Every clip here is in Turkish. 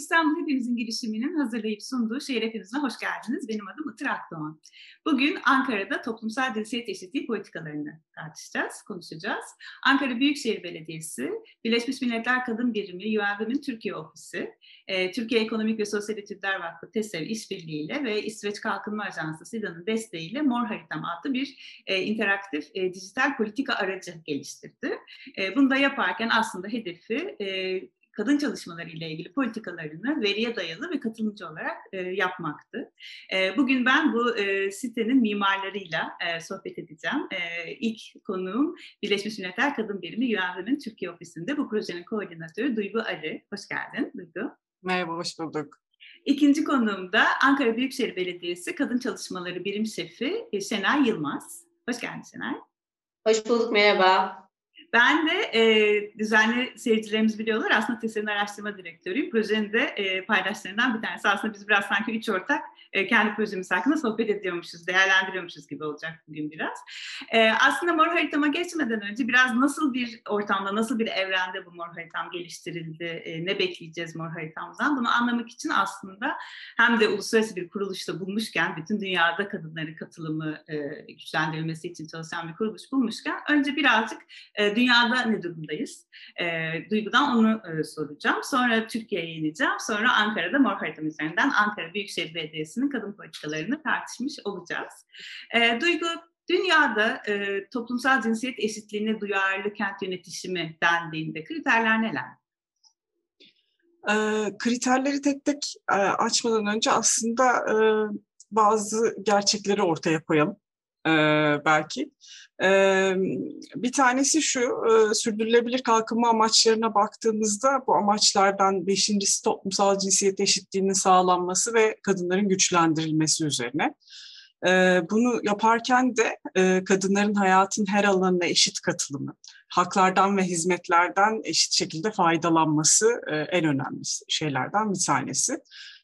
İstanbul Hepimizin girişiminin hazırlayıp sunduğu Şehir Hepimizine hoş geldiniz. Benim adım Itır Akdoğan. Bugün Ankara'da toplumsal cinsiyet eşitliği politikalarını tartışacağız, konuşacağız. Ankara Büyükşehir Belediyesi, Birleşmiş Milletler Kadın Birimi, UNWOMEN Türkiye Ofisi, e, Türkiye Ekonomik ve Sosyal Etütler Vakfı TESEV işbirliğiyle ve İsveç Kalkınma Ajansı SIDA'nın desteğiyle Mor Haritam adlı bir e, interaktif e, dijital politika aracı geliştirdi. Bunu da yaparken aslında hedefi kadın çalışmaları ile ilgili politikalarını veriye dayalı ve katılımcı olarak e, yapmaktı. E, bugün ben bu e, sitenin mimarlarıyla e, sohbet edeceğim. E, ilk konuğum Birleşmiş Milletler Kadın Birimi UNWOMEN Türkiye Ofisi'nde bu projenin koordinatörü Duygu Arı. Hoş geldin Duygu. Merhaba, hoş bulduk. İkinci konuğum da Ankara Büyükşehir Belediyesi Kadın Çalışmaları Birim Şefi e, Şenay Yılmaz. Hoş geldin Şenay. Hoş bulduk, merhaba. Ben de e, düzenli seyircilerimiz biliyorlar aslında TESE'nin araştırma direktörüyüm. Projenin de e, paydaşlarından bir tanesi. Aslında biz biraz sanki üç ortak e, kendi projemiz hakkında sohbet ediyormuşuz, değerlendiriyormuşuz gibi olacak bugün biraz. E, aslında mor haritama geçmeden önce biraz nasıl bir ortamda, nasıl bir evrende bu mor haritam geliştirildi, e, ne bekleyeceğiz mor haritamdan bunu anlamak için aslında hem de uluslararası bir kuruluşta bulmuşken, bütün dünyada kadınların katılımı e, güçlendirilmesi için çalışan bir kuruluş bulmuşken önce birazcık e, dünyada ne durumdayız? E, Duygu'dan onu e, soracağım. Sonra Türkiye'ye ineceğim. Sonra Ankara'da mor haritam üzerinden Ankara Büyükşehir Belediyesi'nin kadın politikalarını tartışmış olacağız. E, Duygu, dünyada e, toplumsal cinsiyet eşitliğine duyarlı kent yönetişimi dendiğinde kriterler neler? E, kriterleri tek tek e, açmadan önce aslında e, bazı gerçekleri ortaya koyalım e, belki. E, bir tanesi şu, e, sürdürülebilir kalkınma amaçlarına baktığımızda bu amaçlardan beşincisi toplumsal cinsiyet eşitliğinin sağlanması ve kadınların güçlendirilmesi üzerine. E, bunu yaparken de e, kadınların hayatın her alanına eşit katılımı, haklardan ve hizmetlerden eşit şekilde faydalanması e, en önemli şeylerden bir tanesi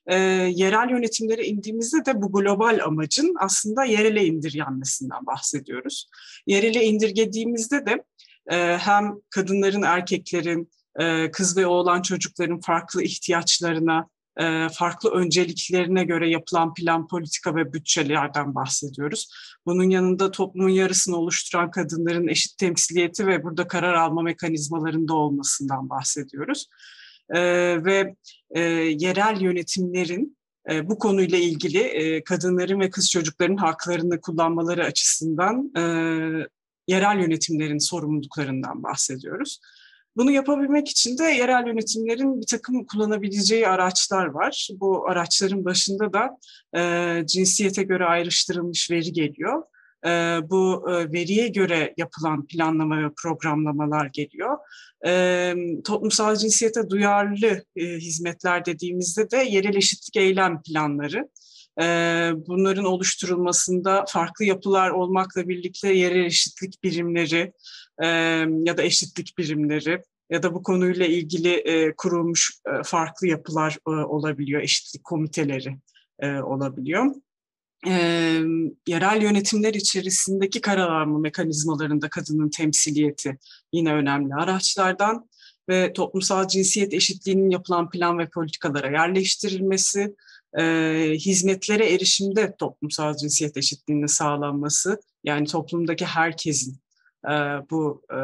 e, yerel yönetimlere indiğimizde de bu global amacın aslında yerele indirgenmesinden bahsediyoruz. Yerele indirgediğimizde de e, hem kadınların, erkeklerin, e, kız ve oğlan çocukların farklı ihtiyaçlarına, e, farklı önceliklerine göre yapılan plan, politika ve bütçelerden bahsediyoruz. Bunun yanında toplumun yarısını oluşturan kadınların eşit temsiliyeti ve burada karar alma mekanizmalarında olmasından bahsediyoruz e, ve e, yerel yönetimlerin e, bu konuyla ilgili e, kadınların ve kız çocukların haklarını kullanmaları açısından e, yerel yönetimlerin sorumluluklarından bahsediyoruz. Bunu yapabilmek için de yerel yönetimlerin bir takım kullanabileceği araçlar var. Bu araçların başında da e, cinsiyete göre ayrıştırılmış veri geliyor. E, bu e, veriye göre yapılan planlama ve programlamalar geliyor. E, toplumsal cinsiyete duyarlı hizmetler dediğimizde de yerel eşitlik eylem planları. Bunların oluşturulmasında farklı yapılar olmakla birlikte yerel eşitlik birimleri ya da eşitlik birimleri ya da bu konuyla ilgili kurulmuş farklı yapılar olabiliyor, eşitlik komiteleri olabiliyor e, yerel yönetimler içerisindeki karar alma mekanizmalarında kadının temsiliyeti yine önemli araçlardan ve toplumsal cinsiyet eşitliğinin yapılan plan ve politikalara yerleştirilmesi, e, hizmetlere erişimde toplumsal cinsiyet eşitliğinin sağlanması, yani toplumdaki herkesin e, bu e,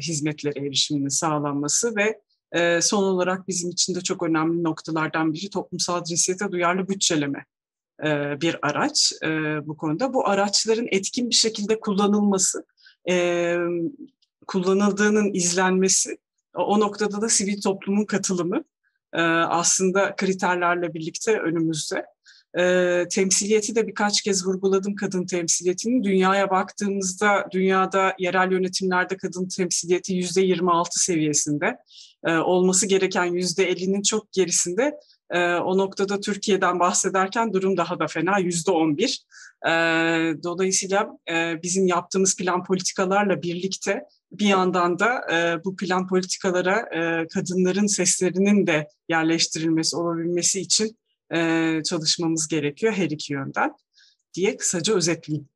hizmetlere erişiminin sağlanması ve e, son olarak bizim için de çok önemli noktalardan biri toplumsal cinsiyete duyarlı bütçeleme bir araç bu konuda. Bu araçların etkin bir şekilde kullanılması, kullanıldığının izlenmesi, o noktada da sivil toplumun katılımı aslında kriterlerle birlikte önümüzde. Temsiliyeti de birkaç kez vurguladım kadın temsiliyetini. Dünyaya baktığımızda dünyada yerel yönetimlerde kadın temsiliyeti yüzde 26 seviyesinde. Olması gereken yüzde 50'nin çok gerisinde e, o noktada Türkiye'den bahsederken durum daha da fena, yüzde on bir. E, dolayısıyla e, bizim yaptığımız plan politikalarla birlikte bir yandan da e, bu plan politikalara e, kadınların seslerinin de yerleştirilmesi olabilmesi için e, çalışmamız gerekiyor her iki yönden diye kısaca özetleyeyim.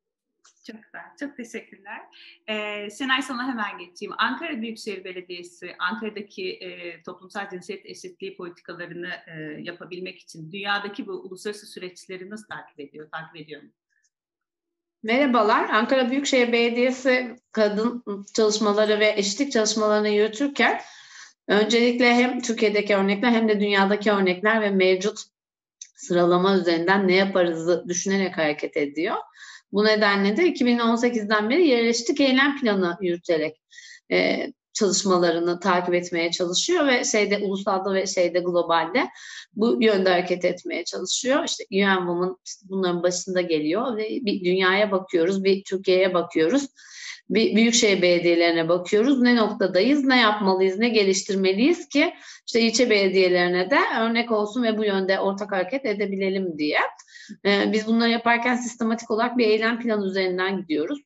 Çok güzel, çok teşekkürler. Ee, Senay sana hemen geçeyim. Ankara Büyükşehir Belediyesi, Ankara'daki e, toplumsal cinsiyet eşitliği politikalarını e, yapabilmek için dünyadaki bu uluslararası süreçleri nasıl takip ediyor, takip ediyor mu? Merhabalar. Ankara Büyükşehir Belediyesi kadın çalışmaları ve eşitlik çalışmalarını yürütürken öncelikle hem Türkiye'deki örnekler hem de dünyadaki örnekler ve mevcut sıralama üzerinden ne yaparızı düşünerek hareket ediyor. Bu nedenle de 2018'den beri yerleştik eylem planı yürüterek e, çalışmalarını takip etmeye çalışıyor ve şeyde ulusalda ve şeyde globalde bu yönde hareket etmeye çalışıyor. İşte UN Women bunların başında geliyor ve bir dünyaya bakıyoruz, bir Türkiye'ye bakıyoruz. Bir büyükşehir belediyelerine bakıyoruz. Ne noktadayız, ne yapmalıyız, ne geliştirmeliyiz ki işte ilçe belediyelerine de örnek olsun ve bu yönde ortak hareket edebilelim diye. Ee, biz bunları yaparken sistematik olarak bir eylem planı üzerinden gidiyoruz.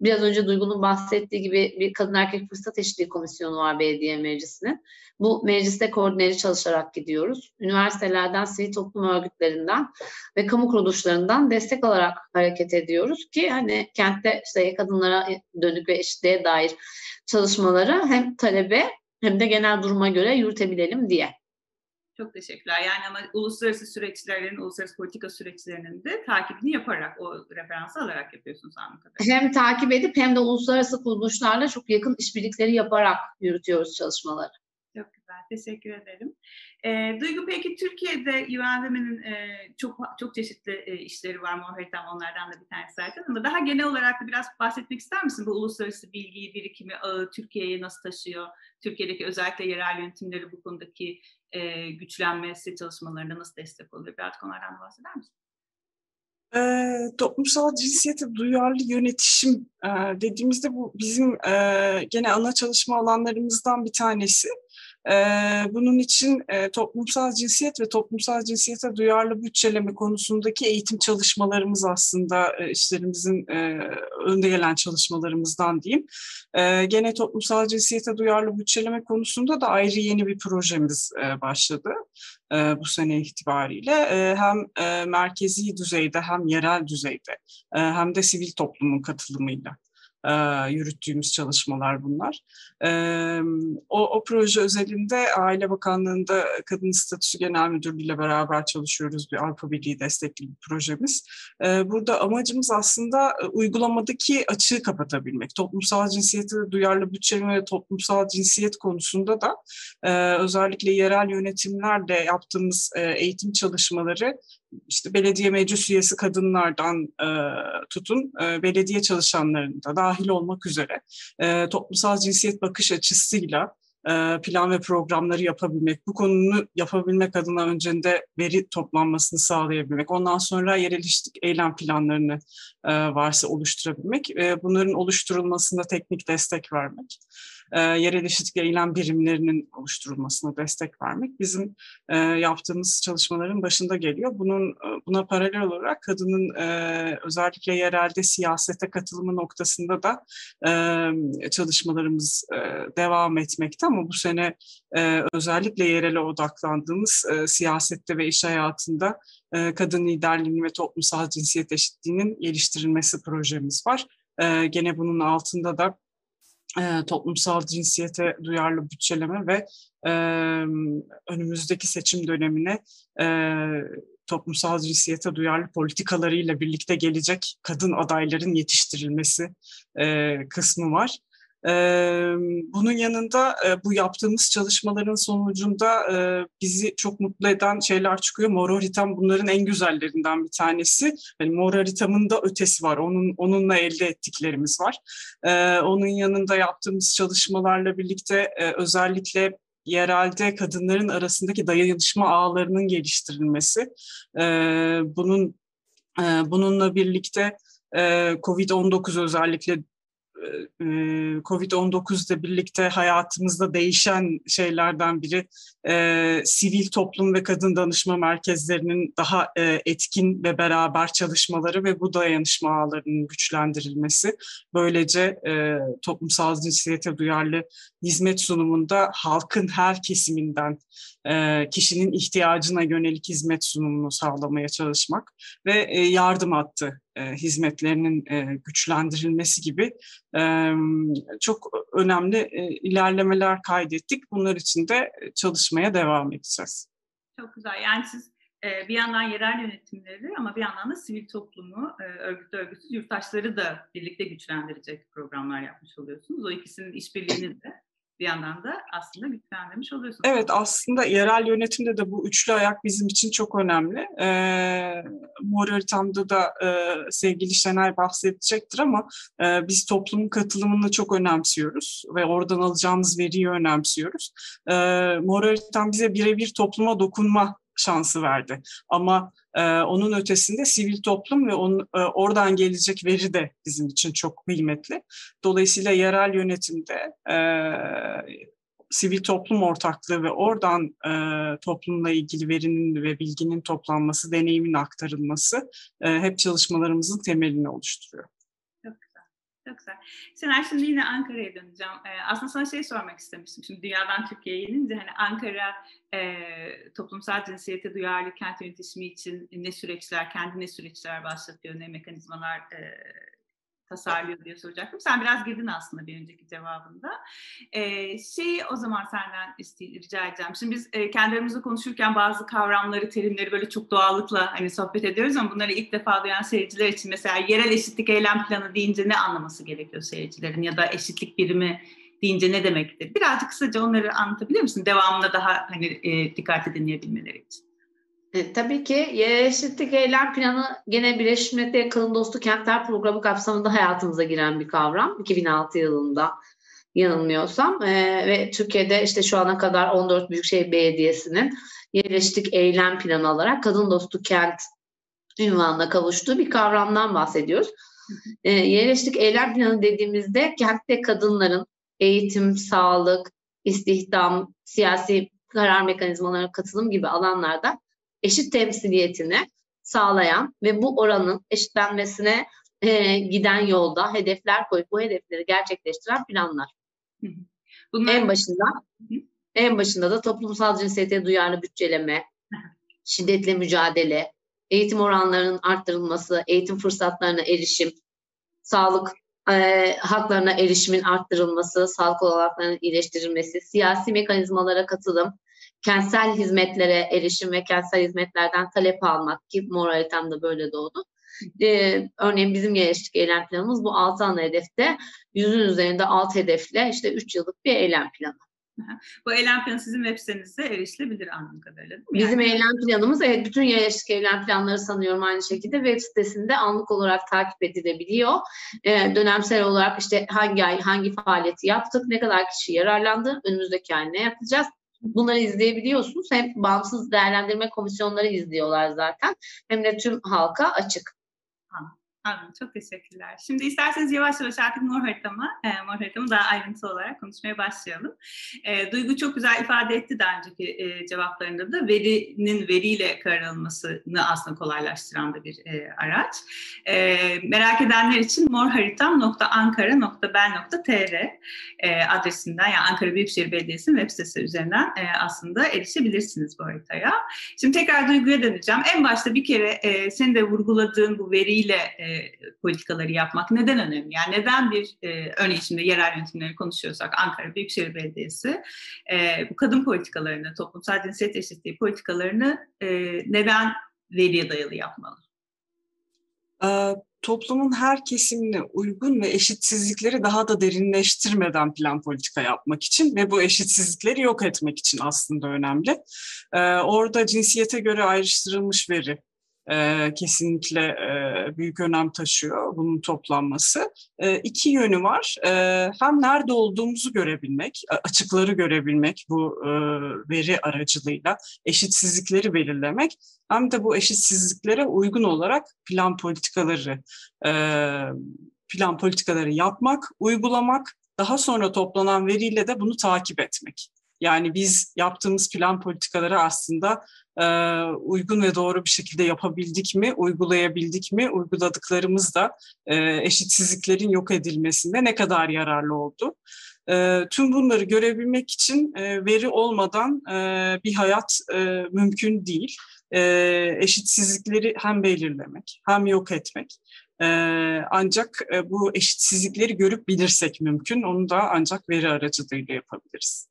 Biraz önce Duygu'nun bahsettiği gibi bir kadın erkek fırsat eşitliği komisyonu var belediye meclisinin. Bu mecliste koordineli çalışarak gidiyoruz. Üniversitelerden, sivil toplum örgütlerinden ve kamu kuruluşlarından destek alarak hareket ediyoruz ki hani kentte işte kadınlara dönük ve eşitliğe dair çalışmaları hem talebe hem de genel duruma göre yürütebilelim diye. Çok teşekkürler. Yani ama uluslararası süreçlerin, uluslararası politika süreçlerinin de takibini yaparak, o referansı alarak yapıyorsunuz anladığım Hem takip edip hem de uluslararası kuruluşlarla çok yakın işbirlikleri yaparak yürütüyoruz çalışmaları. Çok güzel, teşekkür ederim. E, Duygu peki Türkiye'de UNW'nin e, çok çok çeşitli e, işleri var. Muharitem onlardan da bir tanesi zaten ama daha genel olarak da biraz bahsetmek ister misin? Bu uluslararası bilgiyi, birikimi ağı Türkiye'ye nasıl taşıyor? Türkiye'deki özellikle yerel yönetimleri bu konudaki e, güçlenmesi çalışmalarına nasıl destek oluyor? Birazcık onlardan bahseder misin? E, toplumsal cinsiyete duyarlı yönetişim e, dediğimizde bu bizim e, gene ana çalışma alanlarımızdan bir tanesi. Bunun için toplumsal cinsiyet ve toplumsal cinsiyete duyarlı bütçeleme konusundaki eğitim çalışmalarımız aslında işlerimizin önde gelen çalışmalarımızdan diyeyim. Gene toplumsal cinsiyete duyarlı bütçeleme konusunda da ayrı yeni bir projemiz başladı bu sene itibariyle. Hem merkezi düzeyde hem yerel düzeyde hem de sivil toplumun katılımıyla e, yürüttüğümüz çalışmalar bunlar. E, o, o proje özelinde Aile Bakanlığı'nda Kadın Statüsü Genel Müdürlüğü ile beraber çalışıyoruz. Bir Avrupa Birliği destekli bir projemiz. E, burada amacımız aslında uygulamadaki açığı kapatabilmek. Toplumsal cinsiyete duyarlı bütçeleme ve toplumsal cinsiyet konusunda da e, özellikle yerel yönetimlerle yaptığımız e, eğitim çalışmaları işte belediye meclis üyesi kadınlardan e, tutun e, belediye çalışanlarında dahil olmak üzere e, toplumsal cinsiyet bakış açısıyla e, plan ve programları yapabilmek, bu konunu yapabilmek adına öncende veri toplanmasını sağlayabilmek, ondan sonra yerel eylem planlarını e, varsa oluşturabilmek, e, bunların oluşturulmasında teknik destek vermek e, yerel eşitlik eylem birimlerinin oluşturulmasına destek vermek bizim e, yaptığımız çalışmaların başında geliyor. Bunun e, buna paralel olarak kadının e, özellikle yerelde siyasete katılımı noktasında da e, çalışmalarımız e, devam etmekte ama bu sene e, özellikle yerele odaklandığımız e, siyasette ve iş hayatında e, kadın liderliğini ve toplumsal cinsiyet eşitliğinin geliştirilmesi projemiz var. E, gene bunun altında da e, toplumsal cinsiyete duyarlı bütçeleme ve e, önümüzdeki seçim dönemine e, toplumsal cinsiyete duyarlı politikalarıyla birlikte gelecek kadın adayların yetiştirilmesi e, kısmı var. Bunun yanında bu yaptığımız çalışmaların sonucunda bizi çok mutlu eden şeyler çıkıyor. Mor haritam bunların en güzellerinden bir tanesi. Yani mor haritamın da ötesi var. Onun onunla elde ettiklerimiz var. Onun yanında yaptığımız çalışmalarla birlikte özellikle yerelde kadınların arasındaki dayanışma ağlarının geliştirilmesi. Bunun bununla birlikte Covid-19 özellikle Covid-19 ile birlikte hayatımızda değişen şeylerden biri e, sivil toplum ve kadın danışma merkezlerinin daha e, etkin ve beraber çalışmaları ve bu dayanışma ağlarının güçlendirilmesi. Böylece e, toplumsal cinsiyete duyarlı hizmet sunumunda halkın her kesiminden e, kişinin ihtiyacına yönelik hizmet sunumunu sağlamaya çalışmak ve e, yardım hattı e, hizmetlerinin e, güçlendirilmesi gibi e, çok önemli ilerlemeler kaydettik. Bunlar için de çalışmaya devam edeceğiz. Çok güzel. Yani siz bir yandan yerel yönetimleri ama bir yandan da sivil toplumu, örgütlü örgütsüz yurttaşları da birlikte güçlendirecek programlar yapmış oluyorsunuz. O ikisinin işbirliğini de bir yandan da aslında güçlendirmiş oluyorsunuz. Evet aslında yerel yönetimde de bu üçlü ayak bizim için çok önemli. Ee, Mor haritamda da e, sevgili Şenay bahsedecektir ama e, biz toplumun katılımını çok önemsiyoruz ve oradan alacağımız veriyi önemsiyoruz. E, Mor haritam bize birebir topluma dokunma şansı verdi. Ama e, onun ötesinde sivil toplum ve onun, e, oradan gelecek veri de bizim için çok kıymetli. Dolayısıyla yerel yönetimde e, sivil toplum ortaklığı ve oradan e, toplumla ilgili verinin ve bilginin toplanması, deneyimin aktarılması e, hep çalışmalarımızın temelini oluşturuyor. Çok güzel. Şener şimdi yine Ankara'ya döneceğim. Ee, aslında sana şey sormak istemiştim. Şimdi dünyadan Türkiye'ye gelince hani Ankara e, toplumsal cinsiyete duyarlı kent yönetişimi için ne süreçler, kendi ne süreçler başlatıyor, ne mekanizmalar e, tasarlıyor diye soracaktım. Sen biraz girdin aslında bir önceki cevabında. Ee, şeyi o zaman senden iste- rica edeceğim. Şimdi biz e, kendi konuşurken bazı kavramları, terimleri böyle çok doğallıkla hani sohbet ediyoruz ama bunları ilk defa duyan seyirciler için mesela yerel eşitlik eylem planı deyince ne anlaması gerekiyor seyircilerin ya da eşitlik birimi deyince ne demektir? Birazcık kısaca onları anlatabilir misin? Devamında daha hani e, dikkatli dinleyebilmeleri için. E, tabii ki yer eşitlik eylem planı gene Birleşmiş Milletler Yakın Dostu Kentler Programı kapsamında hayatımıza giren bir kavram. 2006 yılında yanılmıyorsam e, ve Türkiye'de işte şu ana kadar 14 Büyükşehir Belediyesi'nin yerleştik eylem planı alarak kadın dostu kent ünvanına kavuştuğu bir kavramdan bahsediyoruz. E, yerleştik eylem planı dediğimizde kentte kadınların eğitim, sağlık, istihdam, siyasi karar mekanizmalarına katılım gibi alanlarda eşit temsiliyetini sağlayan ve bu oranın eşitlenmesine e, giden yolda hedefler koyup bu hedefleri gerçekleştiren planlar. Bunlar... En başında en başında da toplumsal cinsiyete duyarlı bütçeleme, şiddetle mücadele, eğitim oranlarının arttırılması, eğitim fırsatlarına erişim, sağlık e, haklarına erişimin arttırılması, sağlık olanaklarının iyileştirilmesi, siyasi mekanizmalara katılım, kentsel hizmetlere erişim ve kentsel hizmetlerden talep almak ki moralitem de böyle doğdu. Ee, örneğin bizim geliştik eylem planımız bu 6 ana hedefte yüzün üzerinde 6 hedefle işte 3 yıllık bir eylem planı. Bu eylem planı sizin web sitenizde erişilebilir anladığım kadarıyla değil mi? Bizim yani... eylem planımız evet bütün yerleşik eylem planları sanıyorum aynı şekilde web sitesinde anlık olarak takip edilebiliyor. Ee, dönemsel olarak işte hangi ay hangi faaliyeti yaptık, ne kadar kişi yararlandı, önümüzdeki ay ne yapacağız Bunları izleyebiliyorsunuz. Hem bağımsız değerlendirme komisyonları izliyorlar zaten hem de tüm halka açık. Anladım. Çok teşekkürler. Şimdi isterseniz yavaş yavaş artık mor haritamı, e, mor haritamı daha ayrıntılı olarak konuşmaya başlayalım. E, Duygu çok güzel ifade etti daha önceki e, cevaplarında da verinin veriyle karar alınmasını aslında kolaylaştıran da bir e, araç. E, merak edenler için morharitam.ankara.ben.tr e, adresinden yani Ankara Büyükşehir Belediyesi'nin web sitesi üzerinden e, aslında erişebilirsiniz bu haritaya. Şimdi tekrar Duygu'ya döneceğim. En başta bir kere e, senin de vurguladığın bu veriyle e, politikaları yapmak neden önemli? Yani neden bir, e, örneğin şimdi yerel yönetimleri konuşuyorsak Ankara Büyükşehir Belediyesi e, bu kadın politikalarını, toplumsal cinsiyet eşitliği politikalarını e, neden veriye dayalı yapmalı? Ee, toplumun her kesimine uygun ve eşitsizlikleri daha da derinleştirmeden plan politika yapmak için ve bu eşitsizlikleri yok etmek için aslında önemli. Ee, orada cinsiyete göre ayrıştırılmış veri, e, kesinlikle e, büyük önem taşıyor bunun toplanması. E, iki yönü var. E, hem nerede olduğumuzu görebilmek, açıkları görebilmek bu e, veri aracılığıyla eşitsizlikleri belirlemek hem de bu eşitsizliklere uygun olarak plan politikaları e, plan politikaları yapmak, uygulamak, daha sonra toplanan veriyle de bunu takip etmek. Yani biz yaptığımız plan politikaları aslında e, uygun ve doğru bir şekilde yapabildik mi, uygulayabildik mi, uyguladıklarımız da e, eşitsizliklerin yok edilmesinde ne kadar yararlı oldu. E, tüm bunları görebilmek için e, veri olmadan e, bir hayat e, mümkün değil. E, eşitsizlikleri hem belirlemek hem yok etmek E, ancak e, bu eşitsizlikleri görüp bilirsek mümkün. Onu da ancak veri aracılığıyla yapabiliriz.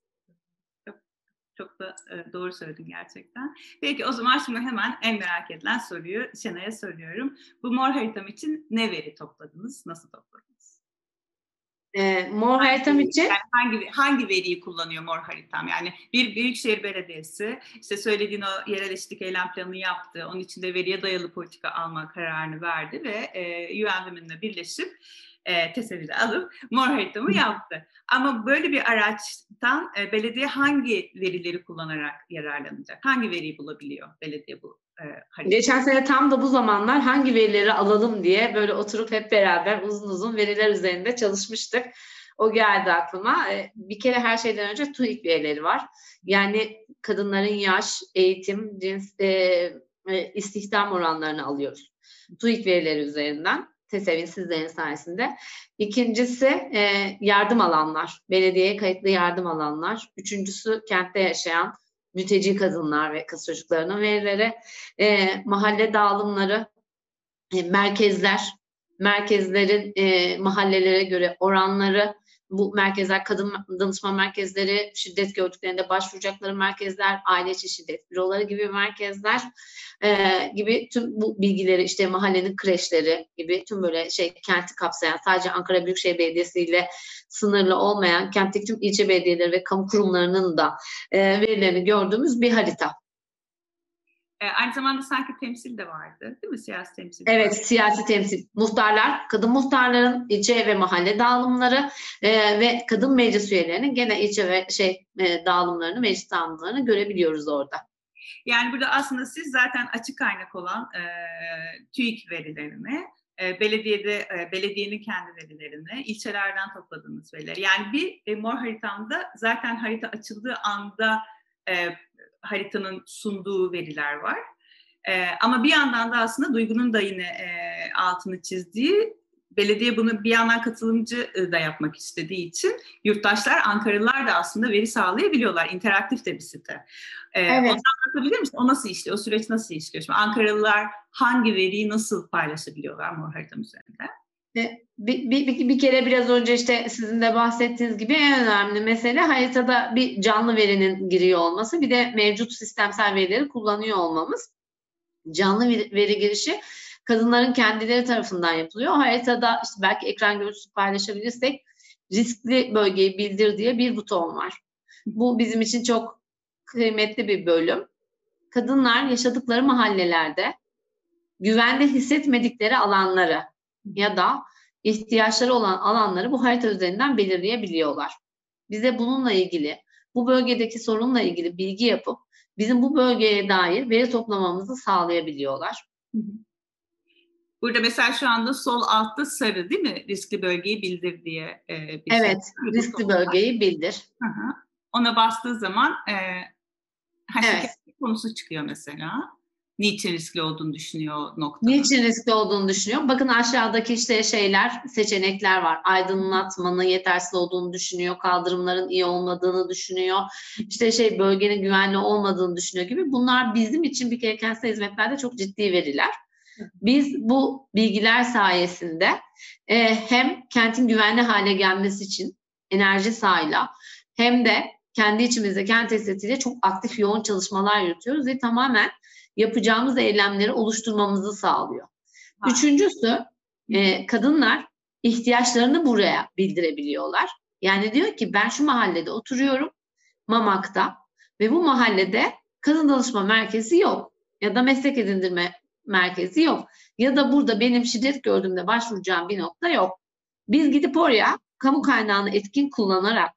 Çok da e, doğru söyledin gerçekten. Peki o zaman şimdi hemen en merak edilen soruyu Şenay'a soruyorum. Bu mor haritam için ne veri topladınız? Nasıl topladınız? E, mor haritam için yani hangi hangi veriyi kullanıyor mor haritam? Yani bir büyükşehir belediyesi işte söylediğin o yerel eşitlik eylem planını yaptı. Onun içinde veriye dayalı politika alma kararını verdi ve e, UNW'ninle birleşip e, tesellide alıp mor haritamı yaptı. Ama böyle bir araçtan e, belediye hangi verileri kullanarak yararlanacak? Hangi veriyi bulabiliyor belediye bu e? Geçen sene tam da bu zamanlar hangi verileri alalım diye böyle oturup hep beraber uzun uzun veriler üzerinde çalışmıştık. O geldi aklıma. E, bir kere her şeyden önce TÜİK verileri var. Yani kadınların yaş, eğitim, cins, e, e, istihdam oranlarını alıyoruz. TÜİK verileri üzerinden. TESEV'in sizlerin sayesinde. İkincisi e, yardım alanlar, belediyeye kayıtlı yardım alanlar. Üçüncüsü kentte yaşayan mülteci kadınlar ve kız çocuklarının verileri, e, mahalle dağılımları, e, merkezler, merkezlerin e, mahallelere göre oranları, bu merkezler kadın danışma merkezleri, şiddet gördüklerinde başvuracakları merkezler, aile içi şiddet büroları gibi merkezler e, gibi tüm bu bilgileri işte mahallenin kreşleri gibi tüm böyle şey kenti kapsayan sadece Ankara Büyükşehir Belediyesi ile sınırlı olmayan kentteki tüm ilçe belediyeleri ve kamu kurumlarının da e, verilerini gördüğümüz bir harita. E, aynı zamanda sanki temsil de vardı değil mi? Siyasi temsil. Evet siyasi temsil. Muhtarlar, kadın muhtarların ilçe ve mahalle dağılımları e, ve kadın meclis üyelerinin gene ilçe ve şey e, dağılımlarını, meclis dağılımlarını görebiliyoruz orada. Yani burada aslında siz zaten açık kaynak olan e, TÜİK verilerini, e, belediyede e, belediyenin kendi verilerini, ilçelerden topladığınız verileri. Yani bir e, mor haritamda zaten harita açıldığı anda e, haritanın sunduğu veriler var. E, ama bir yandan da aslında Duygu'nun da yine e, altını çizdiği belediye bunu bir yandan katılımcı da yapmak istediği için yurttaşlar, Ankaralılar da aslında veri sağlayabiliyorlar. İnteraktif de bir site. Ee, evet. Ondan anlatabilir misin? O nasıl işliyor? O süreç nasıl işliyor? Şimdi Ankaralılar hangi veriyi nasıl paylaşabiliyorlar mor haritam üzerinde? Bir, bir, bir kere biraz önce işte sizin de bahsettiğiniz gibi en önemli mesele haritada bir canlı verinin giriyor olması bir de mevcut sistemsel verileri kullanıyor olmamız. Canlı veri girişi kadınların kendileri tarafından yapılıyor. Haritada işte belki ekran görüntüsü paylaşabilirsek riskli bölgeyi bildir diye bir buton var. Bu bizim için çok kıymetli bir bölüm. Kadınlar yaşadıkları mahallelerde güvende hissetmedikleri alanları ya da ihtiyaçları olan alanları bu harita üzerinden belirleyebiliyorlar. Bize bununla ilgili, bu bölgedeki sorunla ilgili bilgi yapıp bizim bu bölgeye dair veri toplamamızı sağlayabiliyorlar. Burada mesela şu anda sol altta sarı değil mi? Riskli bölgeyi bildir diye. E, bir şey evet, şey. riskli bölgeyi bildir. Hı hı. Ona bastığı zaman e, evet. konusu çıkıyor mesela niçin riskli olduğunu düşünüyor nokta. Niçin riskli olduğunu düşünüyor. Bakın aşağıdaki işte şeyler, seçenekler var. Aydınlatmanın yetersiz olduğunu düşünüyor, kaldırımların iyi olmadığını düşünüyor. İşte şey bölgenin güvenli olmadığını düşünüyor gibi. Bunlar bizim için bir kere kentsel hizmetlerde çok ciddi veriler. Biz bu bilgiler sayesinde e, hem kentin güvenli hale gelmesi için enerji sahayla hem de kendi içimizde kent estetiğiyle çok aktif yoğun çalışmalar yürütüyoruz ve tamamen yapacağımız eylemleri oluşturmamızı sağlıyor. Ha. Üçüncüsü e, kadınlar ihtiyaçlarını buraya bildirebiliyorlar. Yani diyor ki ben şu mahallede oturuyorum Mamak'ta ve bu mahallede kadın danışma merkezi yok ya da meslek edindirme merkezi yok ya da burada benim şiddet gördüğümde başvuracağım bir nokta yok. Biz gidip oraya kamu kaynağını etkin kullanarak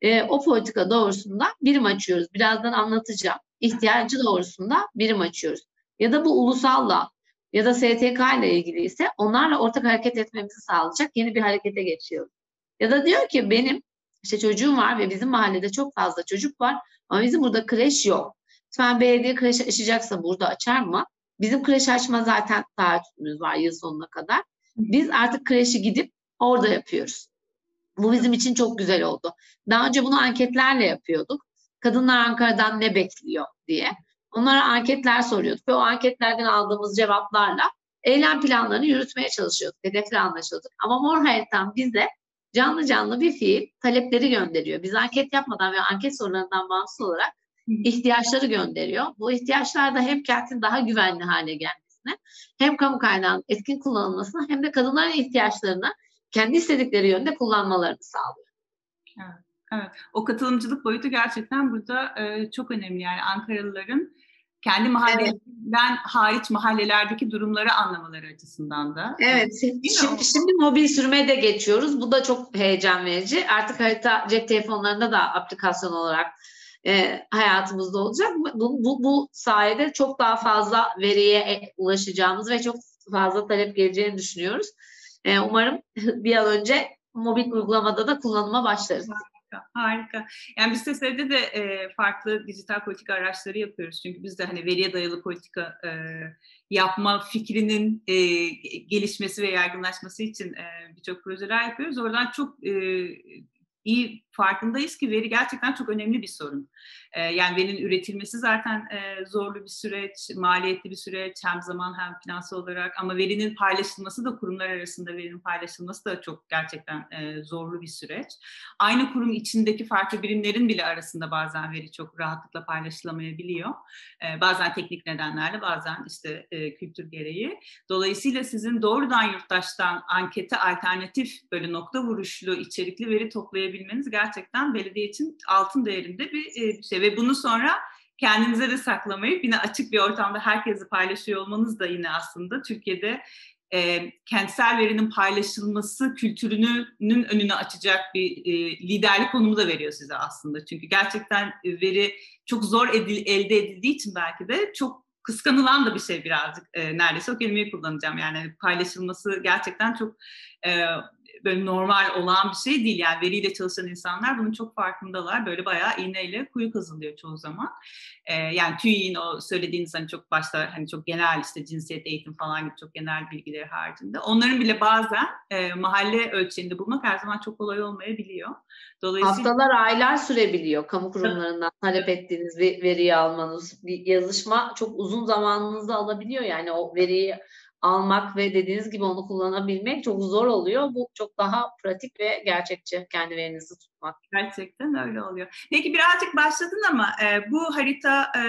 e, o politika doğrusunda birim açıyoruz. Birazdan anlatacağım ihtiyacı doğrusunda birim açıyoruz. Ya da bu ulusalla ya da STK ile ilgili ise onlarla ortak hareket etmemizi sağlayacak yeni bir harekete geçiyoruz. Ya da diyor ki benim işte çocuğum var ve bizim mahallede çok fazla çocuk var ama bizim burada kreş yok. Lütfen belediye kreş açacaksa burada açar mı? Bizim kreş açma zaten taahhütümüz var yıl sonuna kadar. Biz artık kreşi gidip orada yapıyoruz. Bu bizim için çok güzel oldu. Daha önce bunu anketlerle yapıyorduk kadınlar Ankara'dan ne bekliyor diye. Onlara anketler soruyorduk ve o anketlerden aldığımız cevaplarla eylem planlarını yürütmeye çalışıyorduk. Hedefler anlaşıyorduk. Ama mor haritam bize canlı canlı bir fiil talepleri gönderiyor. Biz anket yapmadan ve anket sorularından bağımsız olarak ihtiyaçları gönderiyor. Bu ihtiyaçlar da hem kentin daha güvenli hale gelmesine, hem kamu kaynağının etkin kullanılmasına hem de kadınların ihtiyaçlarını kendi istedikleri yönde kullanmalarını sağlıyor. Evet, evet. O katılımcılık boyutu gerçekten burada e, çok önemli. Yani Ankaralıların kendi mahalleden evet. hariç mahallelerdeki durumları anlamaları açısından da. Evet. Şimdi, şimdi mobil sürmeye de geçiyoruz. Bu da çok heyecan verici. Artık harita cep telefonlarında da aplikasyon olarak e, hayatımızda olacak. Bu, bu, bu sayede çok daha fazla veriye e, ulaşacağımız ve çok fazla talep geleceğini düşünüyoruz. E, umarım bir an önce mobil uygulamada da kullanıma başlarız. Harika, harika. Yani biz TESEV'de de e, farklı dijital politika araçları yapıyoruz. Çünkü biz de hani veriye dayalı politika e, yapma fikrinin e, gelişmesi ve yaygınlaşması için e, birçok projeler yapıyoruz. Oradan çok e, iyi farkındayız ki veri gerçekten çok önemli bir sorun. E, yani verinin üretilmesi zaten e, zorlu bir süreç, maliyetli bir süreç hem zaman hem finansal olarak ama verinin paylaşılması da kurumlar arasında verinin paylaşılması da çok gerçekten e, zorlu bir süreç. Aynı kurum içindeki farklı birimlerin bile arasında bazen veri çok rahatlıkla paylaşılamayabiliyor. E, bazen teknik nedenlerle bazen işte kültür gereği. Dolayısıyla sizin doğrudan yurttaştan ankete alternatif böyle nokta vuruşlu içerikli veri toplayabilmeniz gerçekten gerçekten belediye için altın değerinde e, bir şey ve bunu sonra kendinize de saklamayıp yine açık bir ortamda herkesi paylaşıyor olmanız da yine aslında Türkiye'de e, kentsel verinin paylaşılması kültürünün önünü açacak bir e, liderlik konumu da veriyor size aslında. Çünkü gerçekten veri çok zor edil, elde edildiği için belki de çok kıskanılan da bir şey birazcık e, neredeyse o kelimeyi kullanacağım. Yani paylaşılması gerçekten çok e, böyle normal olan bir şey değil. Yani veriyle çalışan insanlar bunun çok farkındalar. Böyle bayağı iğneyle kuyu kazılıyor çoğu zaman. Ee, yani TÜİ'nin o söylediğiniz hani çok başta hani çok genel işte cinsiyet eğitim falan gibi çok genel bilgileri haricinde. Onların bile bazen e, mahalle ölçeğinde bulmak her zaman çok kolay olmayabiliyor. Dolayısıyla... Haftalar, aylar sürebiliyor kamu kurumlarından talep ettiğiniz bir veriyi almanız. Bir yazışma çok uzun zamanınızı alabiliyor yani o veriyi almak ve dediğiniz gibi onu kullanabilmek çok zor oluyor. Bu çok daha pratik ve gerçekçi kendi verinizi tutmak. Gerçekten öyle oluyor. Peki birazcık başladın ama e, bu harita e,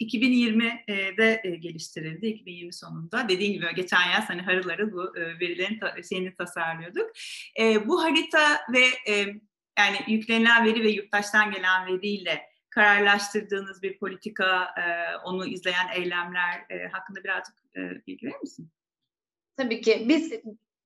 2020'de e, geliştirildi. 2020 sonunda. Dediğin gibi geçen yaz hani harıl harıl bu e, verilerin ta, şeyini tasarlıyorduk. E, bu harita ve e, yani yüklenilen veri ve yurttaştan gelen veriyle kararlaştırdığınız bir politika, e, onu izleyen eylemler e, hakkında birazcık e, bilgi verir misin? Tabii ki. Biz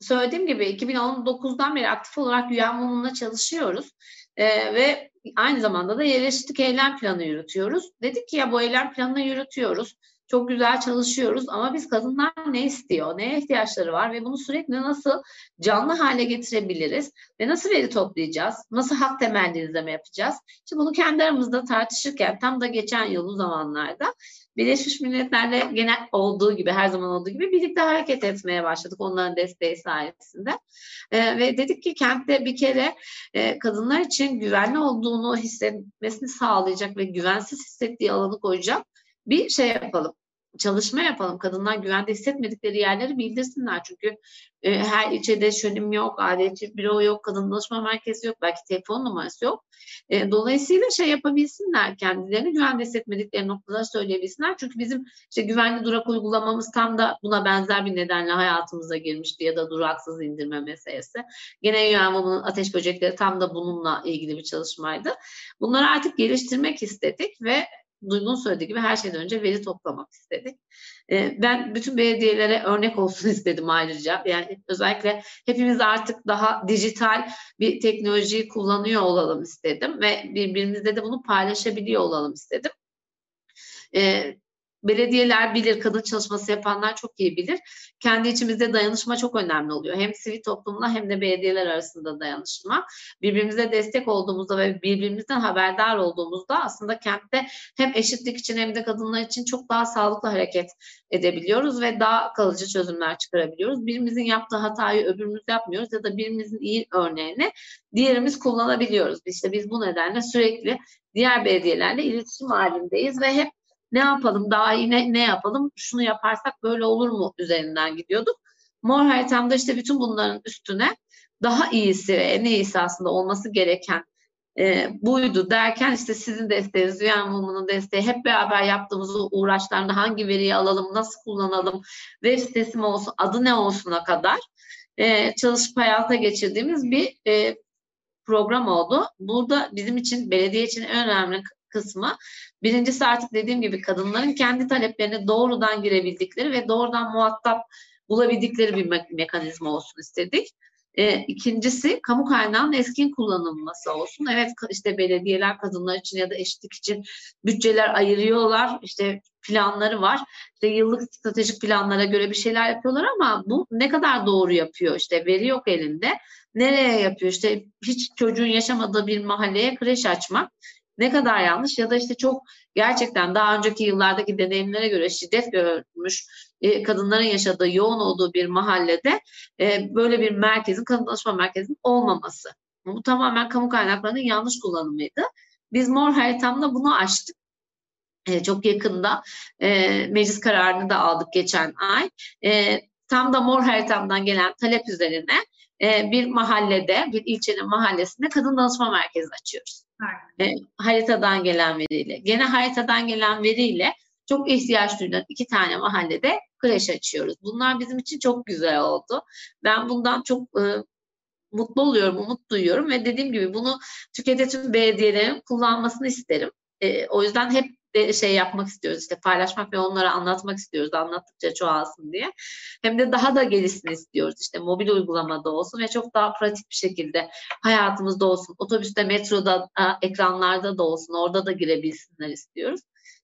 söylediğim gibi 2019'dan beri aktif olarak UNWOMAN'la çalışıyoruz. Ee, ve aynı zamanda da yerleşiklik eylem planı yürütüyoruz. Dedik ki ya bu eylem planını yürütüyoruz. Çok güzel çalışıyoruz ama biz kadınlar ne istiyor, neye ihtiyaçları var ve bunu sürekli nasıl canlı hale getirebiliriz ve nasıl veri toplayacağız, nasıl hak temelli izleme yapacağız. İşte bunu kendi aramızda tartışırken tam da geçen yıl bu zamanlarda Birleşmiş Milletler'de genel olduğu gibi her zaman olduğu gibi birlikte hareket etmeye başladık onların desteği sayesinde. E, ve dedik ki kentte bir kere e, kadınlar için güvenli olduğunu hissetmesini sağlayacak ve güvensiz hissettiği alanı koyacak bir şey yapalım çalışma yapalım. Kadınlar güvende hissetmedikleri yerleri bildirsinler. Çünkü e, her ilçede şönim yok, adetçi büro yok, kadın danışma merkezi yok, belki telefon numarası yok. E, dolayısıyla şey yapabilsinler, kendilerini güvende hissetmedikleri noktaları söyleyebilsinler. Çünkü bizim işte güvenli durak uygulamamız tam da buna benzer bir nedenle hayatımıza girmişti ya da duraksız indirme meselesi. Gene UNWOMAN'ın ateş böcekleri tam da bununla ilgili bir çalışmaydı. Bunları artık geliştirmek istedik ve Duygu'nun söylediği gibi her şeyden önce veri toplamak istedik. Ee, ben bütün belediyelere örnek olsun istedim ayrıca. Yani özellikle hepimiz artık daha dijital bir teknolojiyi kullanıyor olalım istedim ve birbirimizle de bunu paylaşabiliyor olalım istedim. Belediyeler bilir, kadın çalışması yapanlar çok iyi bilir. Kendi içimizde dayanışma çok önemli oluyor. Hem sivil toplumla hem de belediyeler arasında dayanışma. Birbirimize destek olduğumuzda ve birbirimizden haberdar olduğumuzda aslında kentte hem eşitlik için hem de kadınlar için çok daha sağlıklı hareket edebiliyoruz ve daha kalıcı çözümler çıkarabiliyoruz. Birimizin yaptığı hatayı öbürümüz yapmıyoruz ya da birimizin iyi örneğini diğerimiz kullanabiliyoruz. İşte biz bu nedenle sürekli diğer belediyelerle iletişim halindeyiz ve hep Ne yapalım, daha iyi ne, yapalım, şunu yaparsak böyle olur mu üzerinden gidiyorduk. Mor haritamda işte bütün bunların üstüne daha iyisi ve en iyisi aslında olması gereken e, buydu derken işte sizin desteğiniz, Dünya Mumu'nun desteği hep beraber yaptığımız uğraşlarında hangi veriyi alalım, nasıl kullanalım, web sitesi mi olsun, adı ne olsuna kadar e, çalışıp hayata geçirdiğimiz bir e, program oldu. Burada bizim için, belediye için en önemli kısmı birincisi artık dediğim gibi kadınların kendi taleplerine doğrudan girebildikleri ve doğrudan muhatap bulabildikleri bir me- mekanizma olsun istedik. E, ikincisi kamu kaynağının eskin kullanılması olsun. Evet işte belediyeler kadınlar için ya da eşitlik için bütçeler ayırıyorlar. İşte planları var. İşte yıllık stratejik planlara göre bir şeyler yapıyorlar ama bu ne kadar doğru yapıyor? İşte veri yok elinde. Nereye yapıyor? İşte hiç çocuğun yaşamadığı bir mahalleye kreş açmak ne kadar yanlış ya da işte çok gerçekten daha önceki yıllardaki deneyimlere göre şiddet görmüş e, kadınların yaşadığı yoğun olduğu bir mahallede e, böyle bir merkezin kadın danışma merkezinin olmaması. Bu tamamen kamu kaynaklarının yanlış kullanımıydı. Biz mor haritamda bunu açtık. E, çok yakında e, meclis kararını da aldık geçen ay. E, tam da mor haritamdan gelen talep üzerine e, bir mahallede, bir ilçenin mahallesinde kadın danışma merkezi açıyoruz. E, haritadan gelen veriyle. Gene haritadan gelen veriyle çok ihtiyaç duyulan iki tane mahallede kreş açıyoruz. Bunlar bizim için çok güzel oldu. Ben bundan çok e, mutlu oluyorum, umut duyuyorum ve dediğim gibi bunu Türkiye'de tüm belediyelerin kullanmasını isterim. E, o yüzden hep şey yapmak istiyoruz işte paylaşmak ve onlara anlatmak istiyoruz anlattıkça çoğalsın diye. Hem de daha da gelişsin istiyoruz işte mobil uygulamada olsun ve çok daha pratik bir şekilde hayatımızda olsun. Otobüste, metroda, ekranlarda da olsun orada da girebilsinler istiyoruz.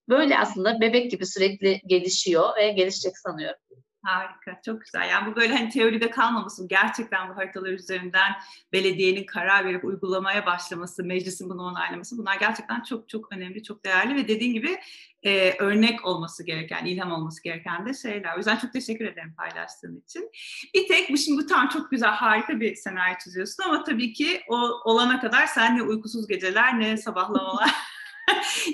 Böyle aslında bebek gibi sürekli gelişiyor ve gelişecek sanıyorum. Harika, çok güzel. Yani bu böyle hani teoride kalmaması, gerçekten bu haritalar üzerinden belediyenin karar verip uygulamaya başlaması, meclisin bunu onaylaması bunlar gerçekten çok çok önemli, çok değerli ve dediğin gibi e, örnek olması gereken, ilham olması gereken de şeyler. O yüzden çok teşekkür ederim paylaştığın için. Bir tek bu şimdi bu tam çok güzel, harika bir senaryo çiziyorsun ama tabii ki o olana kadar sen ne uykusuz geceler ne sabahlamalar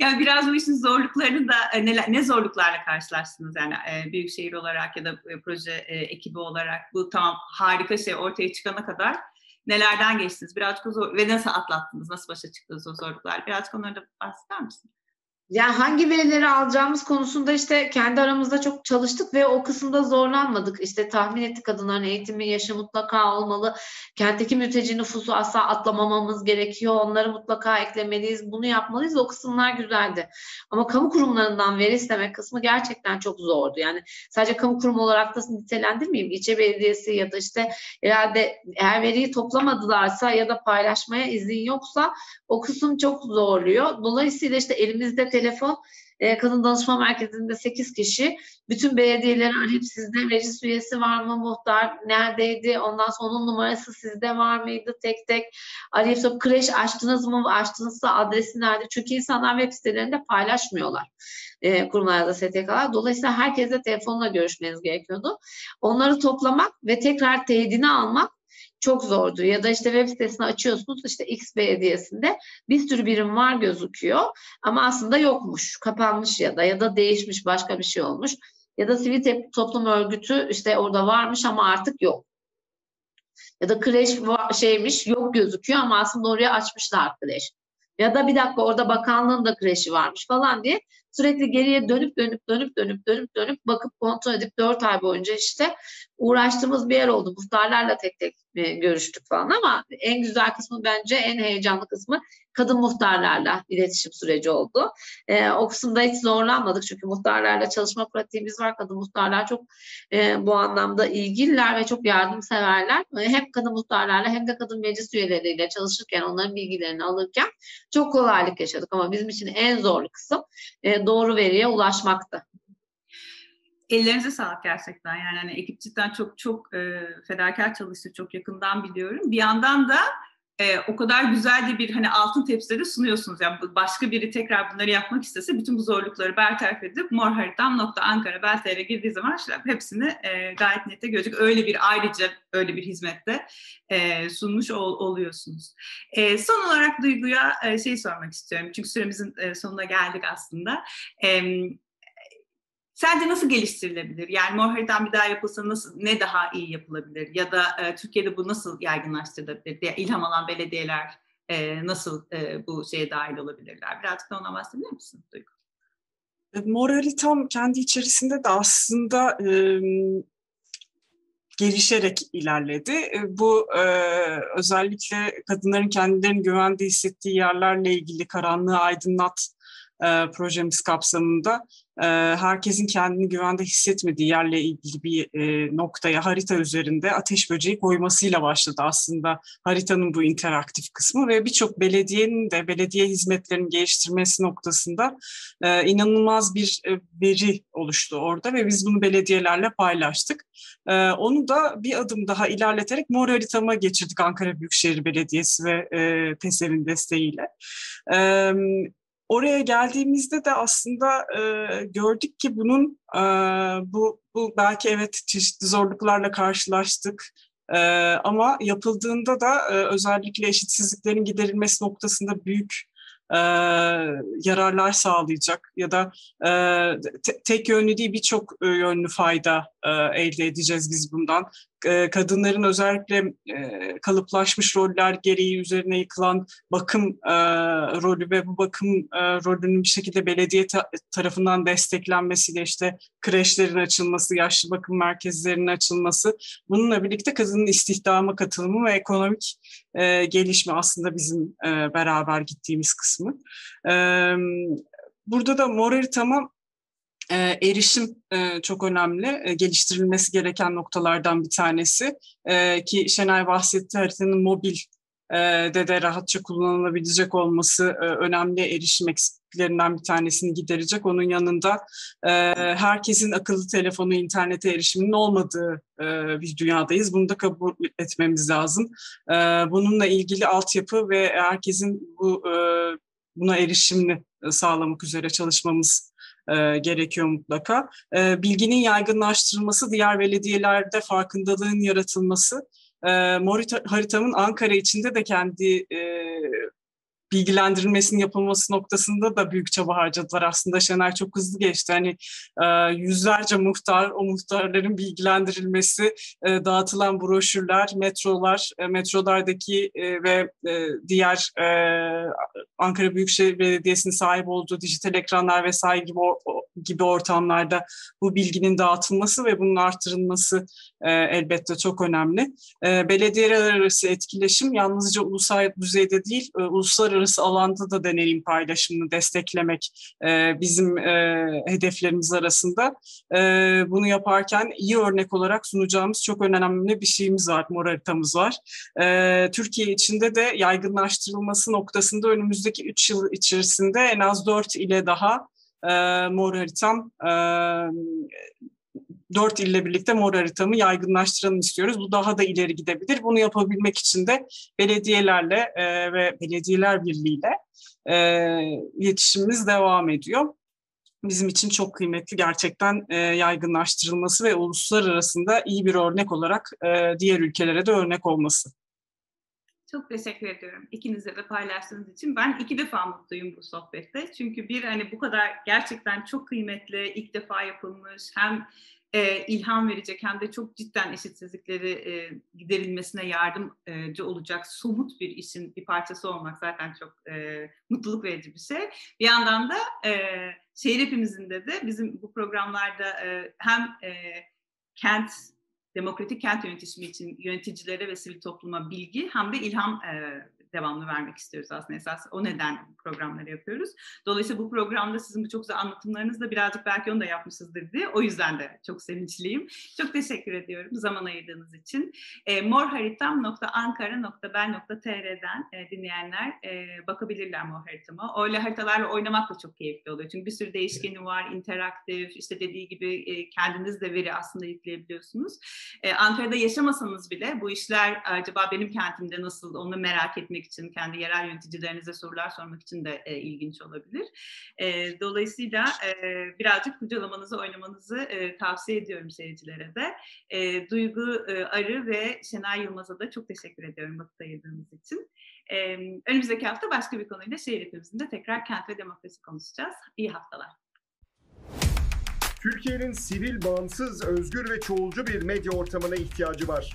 yani biraz bu işin zorluklarını da e, ne, ne zorluklarla karşılaştınız yani e, büyük şehir olarak ya da e, proje e, ekibi olarak bu tam harika şey ortaya çıkana kadar nelerden geçtiniz? Birazcık o zor ve nasıl atlattınız? Nasıl başa çıktınız o zorluklar? Birazcık onları da bahseder misin? Yani hangi verileri alacağımız konusunda işte kendi aramızda çok çalıştık ve o kısımda zorlanmadık. İşte tahmin ettik kadınların eğitimi, yaşı mutlaka olmalı. Kentteki mülteci nüfusu asla atlamamamız gerekiyor. Onları mutlaka eklemeliyiz. Bunu yapmalıyız. O kısımlar güzeldi. Ama kamu kurumlarından veri istemek kısmı gerçekten çok zordu. Yani sadece kamu kurumu olarak da nitelendirmeyeyim. İlçe belediyesi ya da işte herhalde eğer veriyi toplamadılarsa ya da paylaşmaya izin yoksa o kısım çok zorluyor. Dolayısıyla işte elimizde telefon e, kadın danışma merkezinde 8 kişi. Bütün belediyeleri arayıp sizde meclis üyesi var mı, muhtar neredeydi, ondan sonra onun numarası sizde var mıydı tek tek arayıp sorup kreş açtınız mı, açtınızsa adresi nerede? Çünkü insanlar web sitelerinde paylaşmıyorlar e, kurumlar da STK'lar. Dolayısıyla herkese telefonla görüşmeniz gerekiyordu. Onları toplamak ve tekrar teyidini almak çok zordu. Ya da işte web sitesini açıyorsunuz işte X belediyesinde bir sürü birim var gözüküyor ama aslında yokmuş, kapanmış ya da ya da değişmiş başka bir şey olmuş. Ya da sivil toplum örgütü işte orada varmış ama artık yok. Ya da kreş şeymiş yok gözüküyor ama aslında oraya açmışlar kreş. Ya da bir dakika orada bakanlığın da kreşi varmış falan diye sürekli geriye dönüp dönüp dönüp dönüp dönüp dönüp bakıp kontrol edip dört ay boyunca işte uğraştığımız bir yer oldu. Muhtarlarla tek tek e, görüştük falan ama en güzel kısmı bence en heyecanlı kısmı kadın muhtarlarla iletişim süreci oldu. E, o kısımda hiç zorlanmadık çünkü muhtarlarla çalışma pratiğimiz var. Kadın muhtarlar çok e, bu anlamda ilgililer ve çok yardımseverler. E, hem kadın muhtarlarla hem de kadın meclis üyeleriyle çalışırken onların bilgilerini alırken çok kolaylık yaşadık ama bizim için en zorlu kısım e, doğru veriye ulaşmaktı ellerinize sağlık gerçekten. Yani hani ekip cidden çok çok e, fedakar çalıştı. Çok yakından biliyorum. Bir yandan da e, o kadar güzel de bir hani altın tepside sunuyorsunuz. Yani başka biri tekrar bunları yapmak istese bütün bu zorlukları bertaraf edip morharitam.ankara.beltr'e girdiği zaman işte hepsini e, gayet nette görecek. Öyle bir ayrıca öyle bir hizmette e, sunmuş ol, oluyorsunuz. E, son olarak Duygu'ya e, şey sormak istiyorum. Çünkü süremizin e, sonuna geldik aslında. E, Sence nasıl geliştirilebilir? Yani mor haritan bir daha yapılsa nasıl, ne daha iyi yapılabilir? Ya da e, Türkiye'de bu nasıl yaygınlaştırılabilir? Ya, ilham alan belediyeler e, nasıl e, bu şeye dahil olabilirler? Birazcık da ona bahsedebilir misin Duygu? E, mor haritam kendi içerisinde de aslında e, gelişerek ilerledi. E, bu e, özellikle kadınların kendilerini güvende hissettiği yerlerle ilgili karanlığı aydınlat e, projemiz kapsamında e, herkesin kendini güvende hissetmediği yerle ilgili bir e, noktaya harita üzerinde ateş böceği koymasıyla başladı aslında haritanın bu interaktif kısmı ve birçok belediyenin de belediye hizmetlerini geliştirmesi noktasında e, inanılmaz bir e, veri oluştu orada ve biz bunu belediyelerle paylaştık. E, onu da bir adım daha ilerleterek mor haritama geçirdik Ankara Büyükşehir Belediyesi ve e, TESEV'in desteğiyle. E, oraya geldiğimizde de aslında e, gördük ki bunun e, bu, bu belki evet çeşitli zorluklarla karşılaştık. E, ama yapıldığında da e, özellikle eşitsizliklerin giderilmesi noktasında büyük e, yararlar sağlayacak ya da e, te, tek yönlü değil birçok yönlü fayda e, elde edeceğiz biz bundan. E, kadınların özellikle e, kalıplaşmış roller gereği üzerine yıkılan bakım e, rolü ve bu bakım rolünün bir şekilde belediye ta- tarafından desteklenmesiyle işte kreşlerin açılması, yaşlı bakım merkezlerinin açılması bununla birlikte kadının istihdama katılımı ve ekonomik gelişme aslında bizim beraber gittiğimiz kısmı. Burada da mor haritamı e, erişim e, çok önemli, e, geliştirilmesi gereken noktalardan bir tanesi. E, ki Şenay bahsetti haritanın mobil e, de de rahatça kullanılabilecek olması e, önemli erişim eksikliklerinden bir tanesini giderecek. Onun yanında e, herkesin akıllı telefonu, internete erişiminin olmadığı e, bir dünyadayız. Bunu da kabul etmemiz lazım. E, bununla ilgili altyapı ve herkesin bu e, buna erişimini sağlamak üzere çalışmamız e, gerekiyor mutlaka. E, bilginin yaygınlaştırılması, diğer belediyelerde farkındalığın yaratılması, e, Morita haritamın Ankara içinde de kendi e, bilgilendirilmesinin yapılması noktasında da büyük çaba harcadılar. Aslında Şener çok hızlı geçti. Hani e, yüzlerce muhtar, o muhtarların bilgilendirilmesi, e, dağıtılan broşürler, metrolar, e, metrolardaki e, ve e, diğer e, Ankara Büyükşehir Belediyesi'nin sahip olduğu dijital ekranlar vesaire gibi, o, gibi ortamlarda bu bilginin dağıtılması ve bunun artırılması e, elbette çok önemli. E, belediyeler arası etkileşim yalnızca ulusal düzeyde değil, e, uluslararası alanda da deneyim paylaşımını desteklemek e, bizim e, hedeflerimiz arasında. E, bunu yaparken iyi örnek olarak sunacağımız çok önemli bir şeyimiz var, mor haritamız var. E, Türkiye içinde de yaygınlaştırılması noktasında önümüzdeki 3 yıl içerisinde en az 4 ile daha e, mor haritam e, dört ille birlikte mor haritamı yaygınlaştıralım istiyoruz. Bu daha da ileri gidebilir. Bunu yapabilmek için de belediyelerle e, ve belediyeler birliğiyle e, iletişimimiz devam ediyor. Bizim için çok kıymetli gerçekten e, yaygınlaştırılması ve uluslararasında iyi bir örnek olarak e, diğer ülkelere de örnek olması. Çok teşekkür ediyorum ikinize de paylaştığınız için. Ben iki defa mutluyum bu sohbette. Çünkü bir hani bu kadar gerçekten çok kıymetli, ilk defa yapılmış hem e, ilham verecek hem de çok cidden eşitsizlikleri e, giderilmesine yardımcı olacak somut bir işin bir parçası olmak zaten çok e, mutluluk verici bir şey. Bir yandan da e, şehir hepimizin de de bizim bu programlarda e, hem e, kent demokratik kent yönetişimi için yöneticilere ve sivil topluma bilgi hem de ilham e, devamlı vermek istiyoruz aslında esas. O neden programları yapıyoruz. Dolayısıyla bu programda sizin bu çok güzel anlatımlarınızla birazcık belki onu da yapmışızdır diye. O yüzden de çok sevinçliyim. Çok teşekkür ediyorum zaman ayırdığınız için. E, morharitam.ankara.bel.tr'den e, dinleyenler e, bakabilirler mor haritama. Öyle haritalarla oynamak da çok keyifli oluyor. Çünkü bir sürü değişkeni var, interaktif, işte dediği gibi e, kendiniz de veri aslında yükleyebiliyorsunuz. E, Ankara'da yaşamasanız bile bu işler acaba benim kentimde nasıl onu merak etmek için, kendi yerel yöneticilerinize sorular sormak için de e, ilginç olabilir. E, dolayısıyla e, birazcık kurcalamanızı, oynamanızı e, tavsiye ediyorum seyircilere de. E, Duygu e, Arı ve Şenay Yılmaz'a da çok teşekkür ediyorum vakit ayırdığınız için. E, önümüzdeki hafta başka bir konuyla şehir hepimizin tekrar kent ve demokrasi konuşacağız. İyi haftalar. Türkiye'nin sivil, bağımsız, özgür ve çoğulcu bir medya ortamına ihtiyacı var.